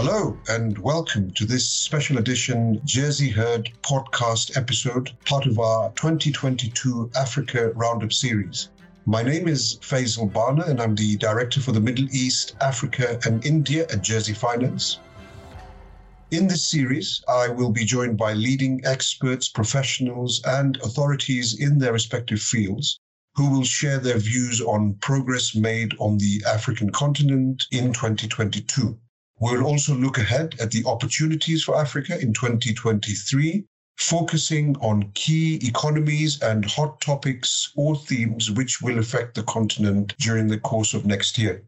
Hello, and welcome to this special edition Jersey Heard podcast episode, part of our 2022 Africa Roundup series. My name is Faisal Bhana, and I'm the Director for the Middle East, Africa, and India at Jersey Finance. In this series, I will be joined by leading experts, professionals, and authorities in their respective fields who will share their views on progress made on the African continent in 2022. We'll also look ahead at the opportunities for Africa in 2023, focusing on key economies and hot topics or themes which will affect the continent during the course of next year.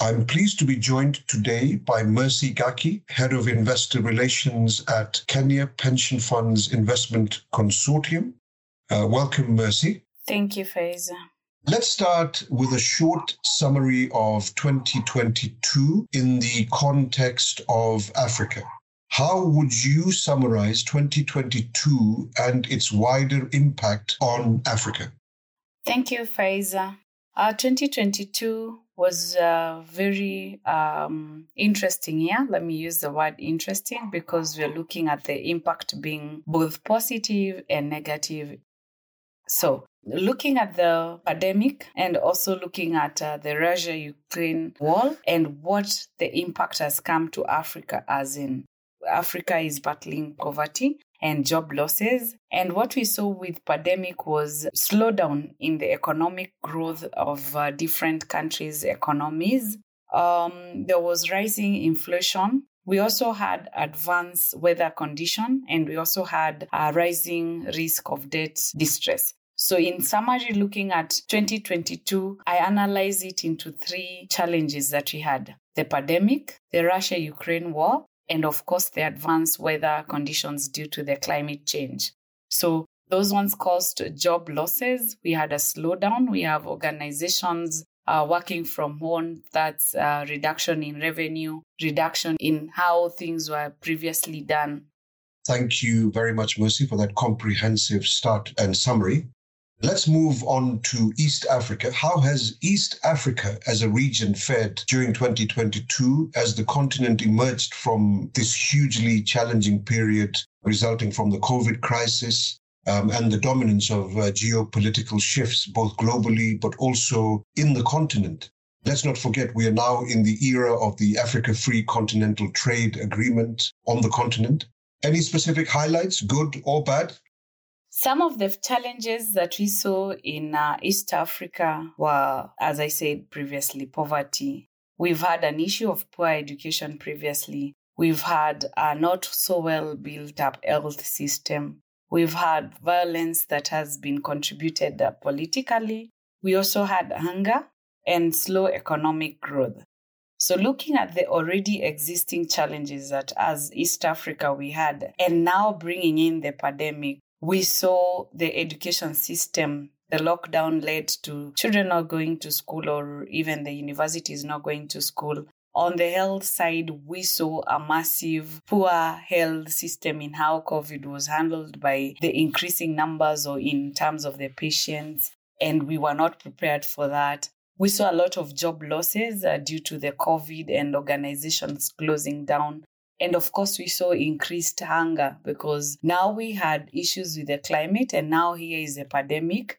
I'm pleased to be joined today by Mercy Gakii, Head of Investor Relations at Kenya Pension Funds Investment Consortium. Uh, welcome, Mercy. Thank you, Faiza. Let's start with a short summary of 2022 in the context of Africa. How would you summarize 2022 and its wider impact on Africa? Thank you, Faiza. Uh, 2022 was a very um, interesting year. Let me use the word interesting because we're looking at the impact being both positive and negative. So, looking at the pandemic and also looking at uh, the Russia Ukraine war and what the impact has come to Africa, as in Africa is battling poverty and job losses. And what we saw with pandemic was slowdown in the economic growth of uh, different countries' economies. Um, there was rising inflation. We also had advanced weather condition, and we also had a rising risk of debt distress. So, in summary, looking at 2022, I analyze it into three challenges that we had the pandemic, the Russia Ukraine war, and of course, the advanced weather conditions due to the climate change. So, those ones caused job losses. We had a slowdown. We have organizations uh, working from home. That's a reduction in revenue, reduction in how things were previously done. Thank you very much, Mercy, for that comprehensive start and summary. Let's move on to East Africa. How has East Africa as a region fared during 2022 as the continent emerged from this hugely challenging period resulting from the COVID crisis um, and the dominance of uh, geopolitical shifts, both globally but also in the continent? Let's not forget, we are now in the era of the Africa Free Continental Trade Agreement on the continent. Any specific highlights, good or bad? Some of the challenges that we saw in uh, East Africa were, as I said previously, poverty. We've had an issue of poor education previously. We've had a not so well built up health system. We've had violence that has been contributed uh, politically. We also had hunger and slow economic growth. So, looking at the already existing challenges that as East Africa we had, and now bringing in the pandemic, we saw the education system the lockdown led to children not going to school or even the universities not going to school on the health side, we saw a massive poor health system in how COVID was handled by the increasing numbers or in terms of the patients, and we were not prepared for that. We saw a lot of job losses uh, due to the COVID and organizations closing down. And of course, we saw increased hunger because now we had issues with the climate, and now here is a pandemic.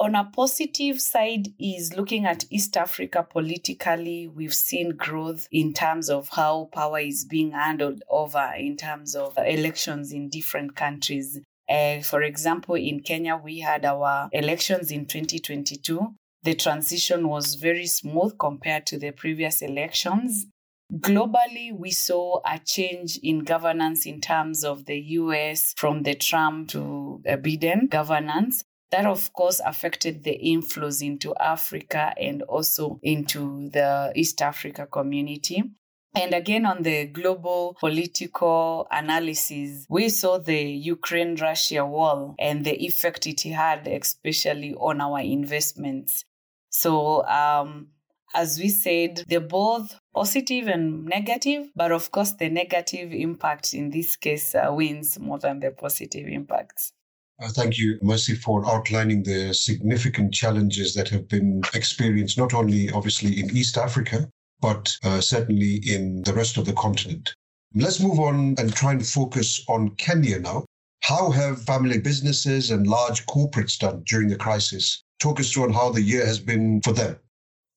On a positive side, is looking at East Africa politically, we've seen growth in terms of how power is being handled over in terms of elections in different countries. Uh, for example, in Kenya, we had our elections in 2022. The transition was very smooth compared to the previous elections. Globally, we saw a change in governance in terms of the US from the Trump to Biden governance. That, of course, affected the inflows into Africa and also into the East Africa community. And again, on the global political analysis, we saw the Ukraine Russia war and the effect it had, especially on our investments. So, um, as we said, they're both positive and negative, but of course, the negative impact in this case uh, wins more than the positive impacts. Uh, thank you, Mercy, for outlining the significant challenges that have been experienced not only obviously in East Africa, but uh, certainly in the rest of the continent. Let's move on and try and focus on Kenya now. How have family businesses and large corporates done during the crisis? Talk us through on how the year has been for them.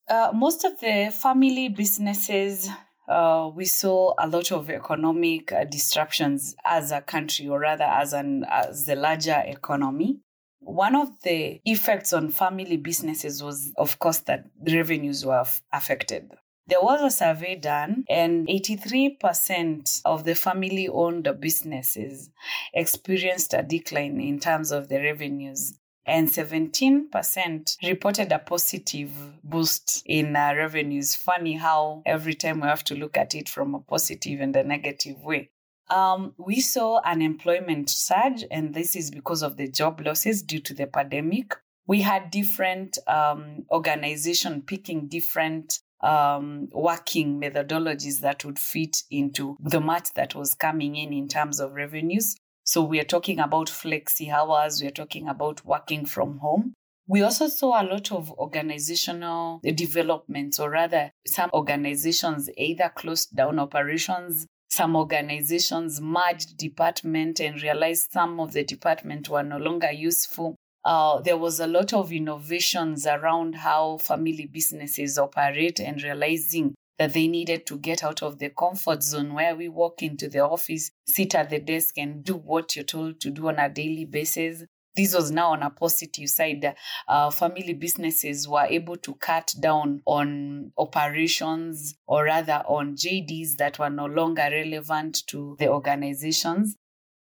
Uh, most of the family businesses, uh, we saw a lot of economic uh, disruptions as a country, or rather as an as the larger economy. One of the effects on family businesses was, of course, that revenues were f- affected. There was a survey done, and 83% of the family owned businesses experienced a decline in terms of the revenues. And 17% reported a positive boost in uh, revenues. Funny how every time we have to look at it from a positive and a negative way. Um, we saw unemployment surge, and this is because of the job losses due to the pandemic. We had different um, organization picking different um, working methodologies that would fit into the match that was coming in in terms of revenues. So we are talking about flexi hours, we are talking about working from home. We also saw a lot of organizational developments, or rather, some organizations either closed down operations, some organizations merged department and realized some of the department were no longer useful. Uh, there was a lot of innovations around how family businesses operate and realizing that they needed to get out of the comfort zone where we walk into the office, sit at the desk, and do what you're told to do on a daily basis. This was now on a positive side. Uh, family businesses were able to cut down on operations or rather on JDs that were no longer relevant to the organizations.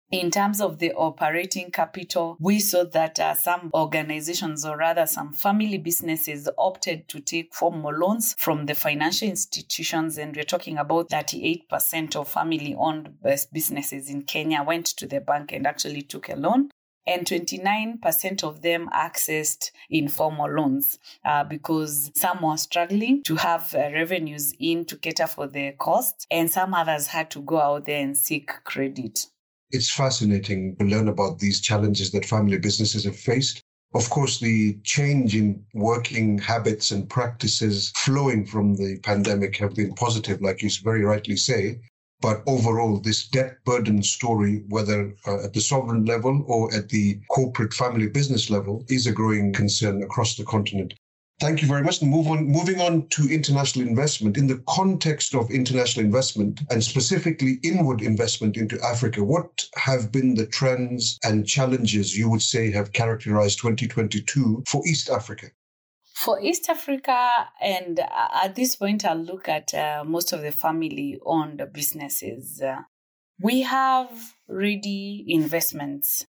In terms of the operating capital, we saw that uh, some organizations, or rather some family businesses, opted to take formal loans from the financial institutions. And we're talking about 38% of family owned businesses in Kenya went to the bank and actually took a loan. And 29% of them accessed informal loans uh, because some were struggling to have uh, revenues in to cater for their costs, and some others had to go out there and seek credit. It's fascinating to learn about these challenges that family businesses have faced. Of course, the change in working habits and practices flowing from the pandemic have been positive, like you very rightly say. But overall, this debt burden story, whether uh, at the sovereign level or at the corporate family business level, is a growing concern across the continent. Thank you very much. Move on, moving on to international investment. In the context of international investment and specifically inward investment into Africa, what have been the trends and challenges you would say have characterized 2022 for East Africa? For East Africa, and at this point, I'll look at uh, most of the family owned businesses. Uh, we have ready investments,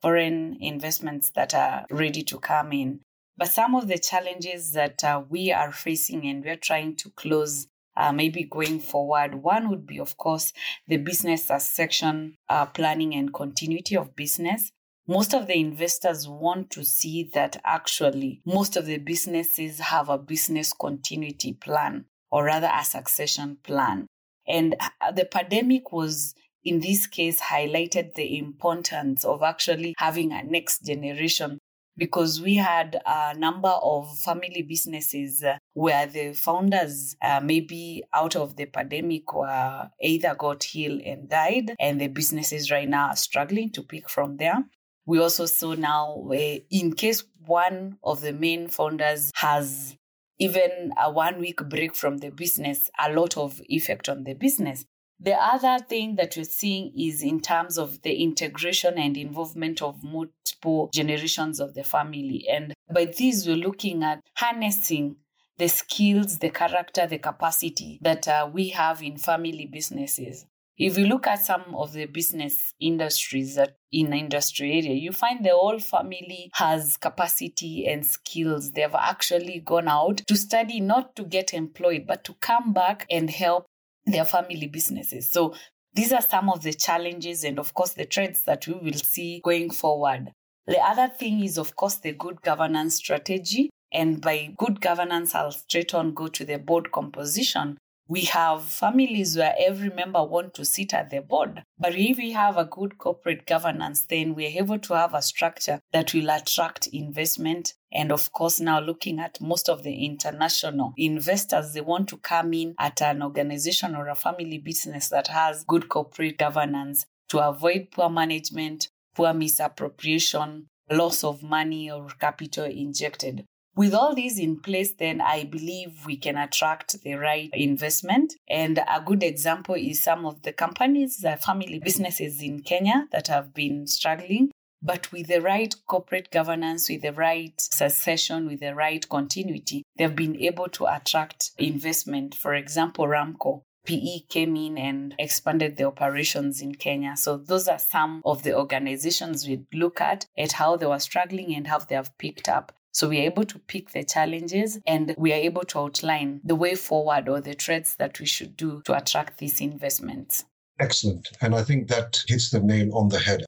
foreign investments that are ready to come in. But some of the challenges that uh, we are facing and we're trying to close uh, maybe going forward. One would be, of course, the business section uh, planning and continuity of business. Most of the investors want to see that actually most of the businesses have a business continuity plan or rather a succession plan. And uh, the pandemic was in this case highlighted the importance of actually having a next generation because we had a number of family businesses uh, where the founders uh, maybe out of the pandemic were either got ill and died and the businesses right now are struggling to pick from there. We also saw now in case one of the main founders has even a one week break from the business a lot of effect on the business the other thing that we're seeing is in terms of the integration and involvement of multiple generations of the family. And by this, we're looking at harnessing the skills, the character, the capacity that uh, we have in family businesses. If you look at some of the business industries that in the industry area, you find the whole family has capacity and skills. They've actually gone out to study, not to get employed, but to come back and help their family businesses. So these are some of the challenges and, of course, the trends that we will see going forward. The other thing is, of course, the good governance strategy. And by good governance, I'll straight on go to the board composition. We have families where every member want to sit at the board. But if we have a good corporate governance, then we're able to have a structure that will attract investment. And of course, now looking at most of the international investors, they want to come in at an organization or a family business that has good corporate governance to avoid poor management, poor misappropriation, loss of money or capital injected. With all these in place, then I believe we can attract the right investment. And a good example is some of the companies, the family businesses in Kenya that have been struggling. But with the right corporate governance, with the right succession, with the right continuity, they've been able to attract investment. For example, Ramco PE came in and expanded the operations in Kenya. So those are some of the organizations we look at at how they were struggling and how they have picked up. So we are able to pick the challenges and we are able to outline the way forward or the threats that we should do to attract these investments. Excellent. And I think that hits the nail on the head.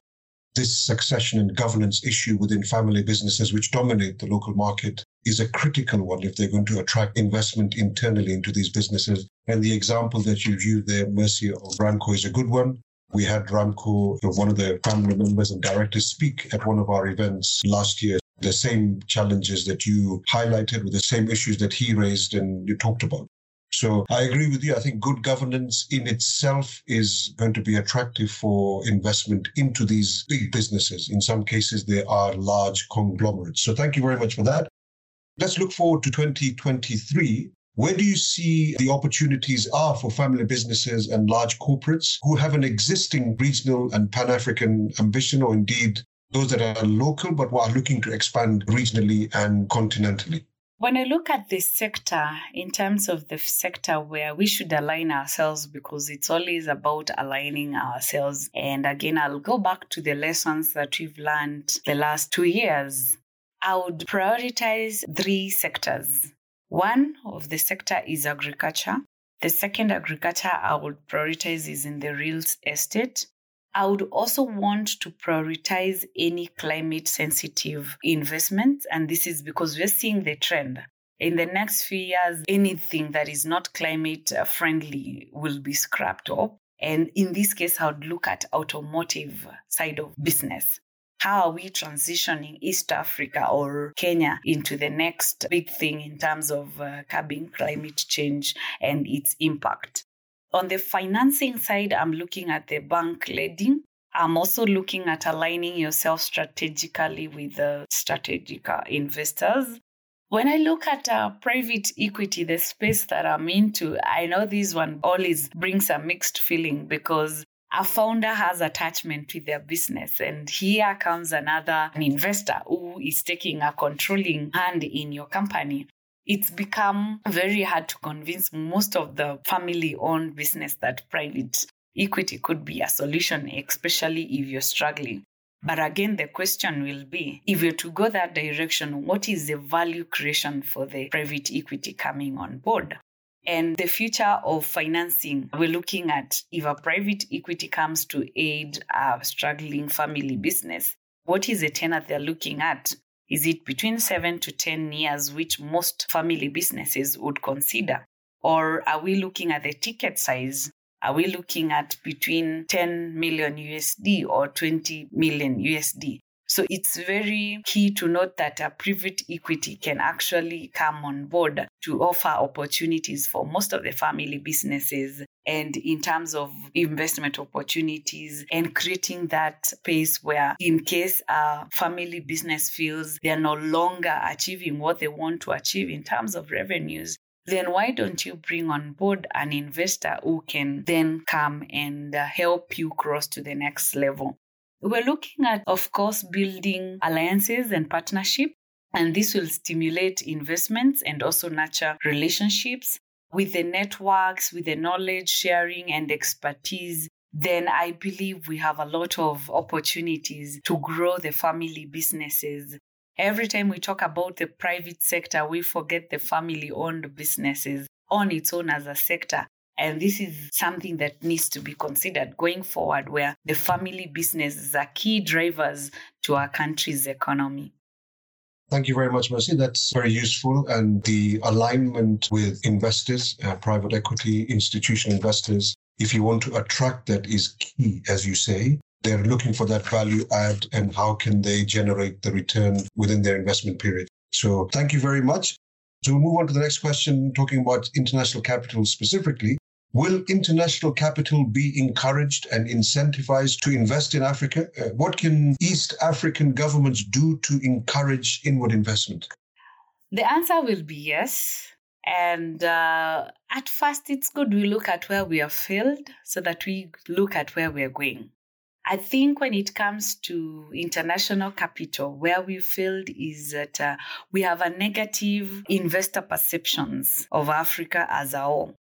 This succession and governance issue within family businesses, which dominate the local market, is a critical one if they're going to attract investment internally into these businesses. And the example that you used there, Mercy of Ramco, is a good one. We had Ramco, one of the family members and directors, speak at one of our events last year the same challenges that you highlighted with the same issues that he raised and you talked about. So I agree with you. I think good governance in itself is going to be attractive for investment into these big businesses. In some cases, they are large conglomerates. So thank you very much for that. Let's look forward to 2023. Where do you see the opportunities are for family businesses and large corporates who have an existing regional and Pan African ambition, or indeed those that are local but are looking to expand regionally and continentally? When I look at this sector in terms of the sector where we should align ourselves because it's always about aligning ourselves. And again, I'll go back to the lessons that we've learned the last two years. I would prioritize three sectors. One of the sector is agriculture. The second agriculture I would prioritize is in the real estate. I would also want to prioritize any climate sensitive investments. And this is because we're seeing the trend. In the next few years, anything that is not climate friendly will be scrapped off. And in this case, I would look at automotive side of business. How are we transitioning East Africa or Kenya into the next big thing in terms of uh, curbing climate change and its impact? On the financing side, I'm looking at the bank lending. I'm also looking at aligning yourself strategically with the strategic uh, investors. When I look at uh, private equity, the space that I'm into, I know this one always brings a mixed feeling because a founder has attachment to their business and here comes another an investor who is taking a controlling hand in your company it's become very hard to convince most of the family owned business that private equity could be a solution, especially if you're struggling. But again, the question will be if you're to go that direction, what is the value creation for the private equity coming on board? And the future of financing, we're looking at if a private equity comes to aid a struggling family business, what is the tenor they're looking at? Is it between seven to 10 years, which most family businesses would consider? Or are we looking at the ticket size? Are we looking at between 10 million USD or 20 million USD? So it's very key to note that a private equity can actually come on board to offer opportunities for most of the family businesses. And in terms of investment opportunities and creating that space where in case a family business feels they're no longer achieving what they want to achieve in terms of revenues then why don't you bring on board an investor who can then come and uh, help you cross to the next level we're looking at, of course, building alliances and partnership, and this will stimulate investments and also nurture relationships with the networks, with the knowledge sharing and expertise. Then I believe we have a lot of opportunities to grow the family businesses. Every time we talk about the private sector, we forget the family owned businesses on its own as a sector. And this is something that needs to be considered going forward, where the family businesses are key drivers to our country's economy. Thank you very much, Mercy. That's very useful. And the alignment with investors, uh, private equity, institutional investors, if you want to attract that is key, as you say. They're looking for that value add and how can they generate the return within their investment period. So thank you very much. So we'll move on to the next question, talking about international capital specifically. Will international capital be encouraged and incentivized to invest in Africa? Uh, what can East African governments do to encourage inward investment? The answer will be yes. And uh, at first, it's good we look at where we have failed so that we look at where we're going. I think when it comes to international capital, where we failed is that uh, we have a negative investor perceptions of Africa as a whole.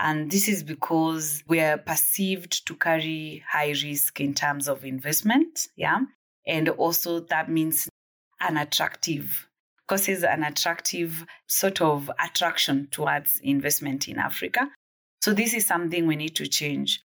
And this is because we are perceived to carry high risk in terms of investment. Yeah. And also that means unattractive, causes an attractive sort of attraction towards investment in Africa. So this is something we need to change.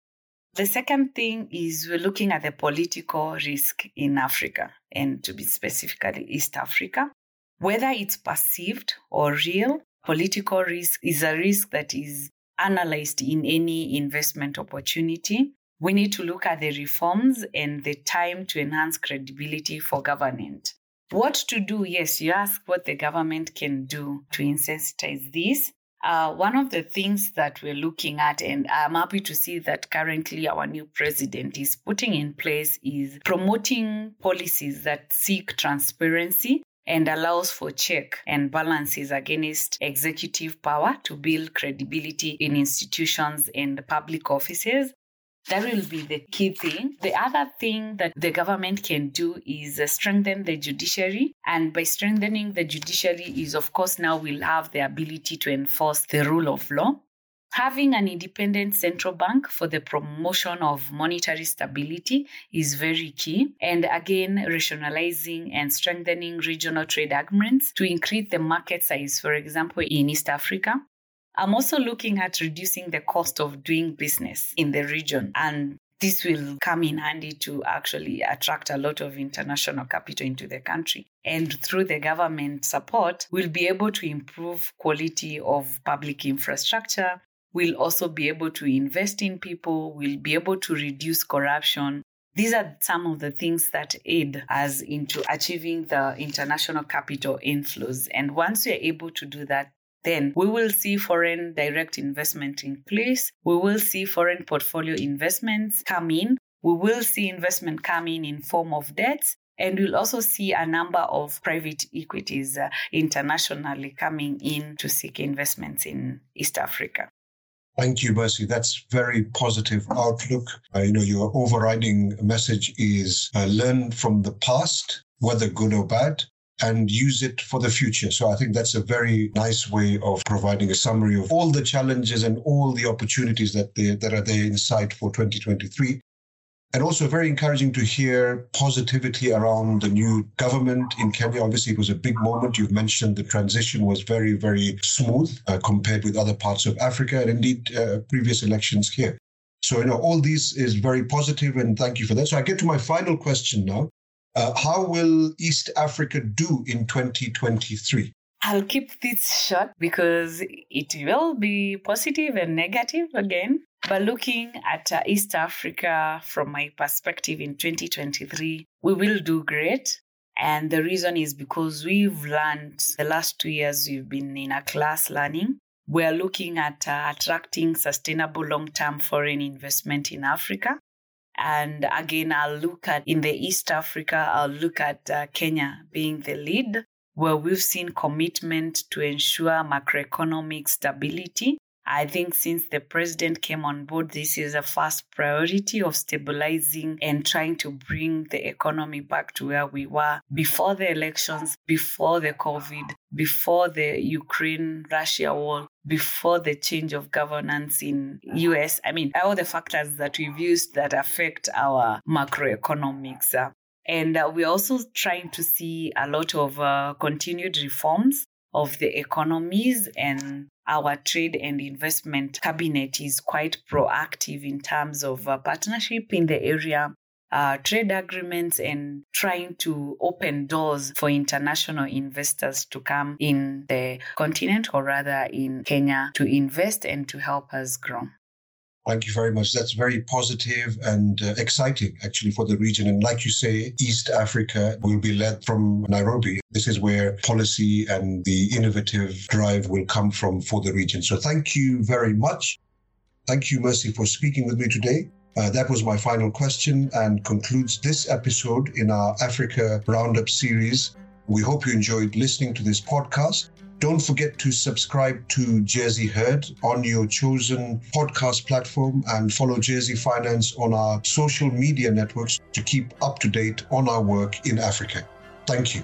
The second thing is we're looking at the political risk in Africa, and to be specifically East Africa. Whether it's perceived or real, political risk is a risk that is analyzed in any investment opportunity. We need to look at the reforms and the time to enhance credibility for government. What to do? Yes, you ask what the government can do to insensitize this. Uh, one of the things that we're looking at, and I'm happy to see that currently our new president is putting in place, is promoting policies that seek transparency and allows for check and balances against executive power to build credibility in institutions and public offices. That will be the key thing. The other thing that the government can do is strengthen the judiciary. And by strengthening the judiciary, is of course now we'll have the ability to enforce the rule of law. Having an independent central bank for the promotion of monetary stability is very key. And again, rationalizing and strengthening regional trade agreements to increase the market size, for example, in East Africa. I'm also looking at reducing the cost of doing business in the region. And this will come in handy to actually attract a lot of international capital into the country. And through the government support, we'll be able to improve quality of public infrastructure, We'll also be able to invest in people. We'll be able to reduce corruption. These are some of the things that aid us into achieving the international capital inflows. And once we are able to do that, then we will see foreign direct investment in place. We will see foreign portfolio investments come in. We will see investment come in in form of debts. And we'll also see a number of private equities uh, internationally coming in to seek investments in East Africa. Thank you, Mercy. That's very positive outlook. Uh, you know, your overriding message is uh, learn from the past, whether good or bad, and use it for the future. So I think that's a very nice way of providing a summary of all the challenges and all the opportunities that they, that are there in sight for 2023. And also very encouraging to hear positivity around the new government in Kenya. Obviously, it was a big moment. You've mentioned the transition was very, very smooth uh, compared with other parts of Africa and indeed uh, previous elections here. So, you know, all these is very positive and thank you for that. So I get to my final question now. Uh, how will East Africa do in 2023? I'll keep this short because it will be positive and negative again. But looking at uh, East Africa from my perspective in 2023, we will do great. And the reason is because we've learned the last two years we've been in a class learning. We're looking at uh, attracting sustainable long term foreign investment in Africa. And again, I'll look at in the East Africa, I'll look at uh, Kenya being the lead where we've seen commitment to ensure macroeconomic stability. I think since the president came on board, this is a first priority of stabilizing and trying to bring the economy back to where we were before the elections, before the COVID, before the Ukraine Russia war, before the change of governance in US. I mean, all the factors that we've used that affect our macroeconomics. And uh, we're also trying to see a lot of uh, continued reforms of the economies and our trade and investment cabinet is quite proactive in terms of uh, partnership in the area uh, trade agreements and trying to open doors for international investors to come in the continent or rather in Kenya to invest and to help us grow. Thank you very much. That's very positive and uh, exciting, actually, for the region. And like you say, East Africa will be led from Nairobi. This is where policy and the innovative drive will come from for the region. So thank you very much. Thank you, Mercy, for speaking with me today. Uh, that was my final question and concludes this episode in our Africa Roundup series. We hope you enjoyed listening to this podcast. Don't forget to subscribe to Jersey Heard on your chosen podcast platform and follow Jersey Finance on our social media networks to keep up to date on our work in Africa. Thank you.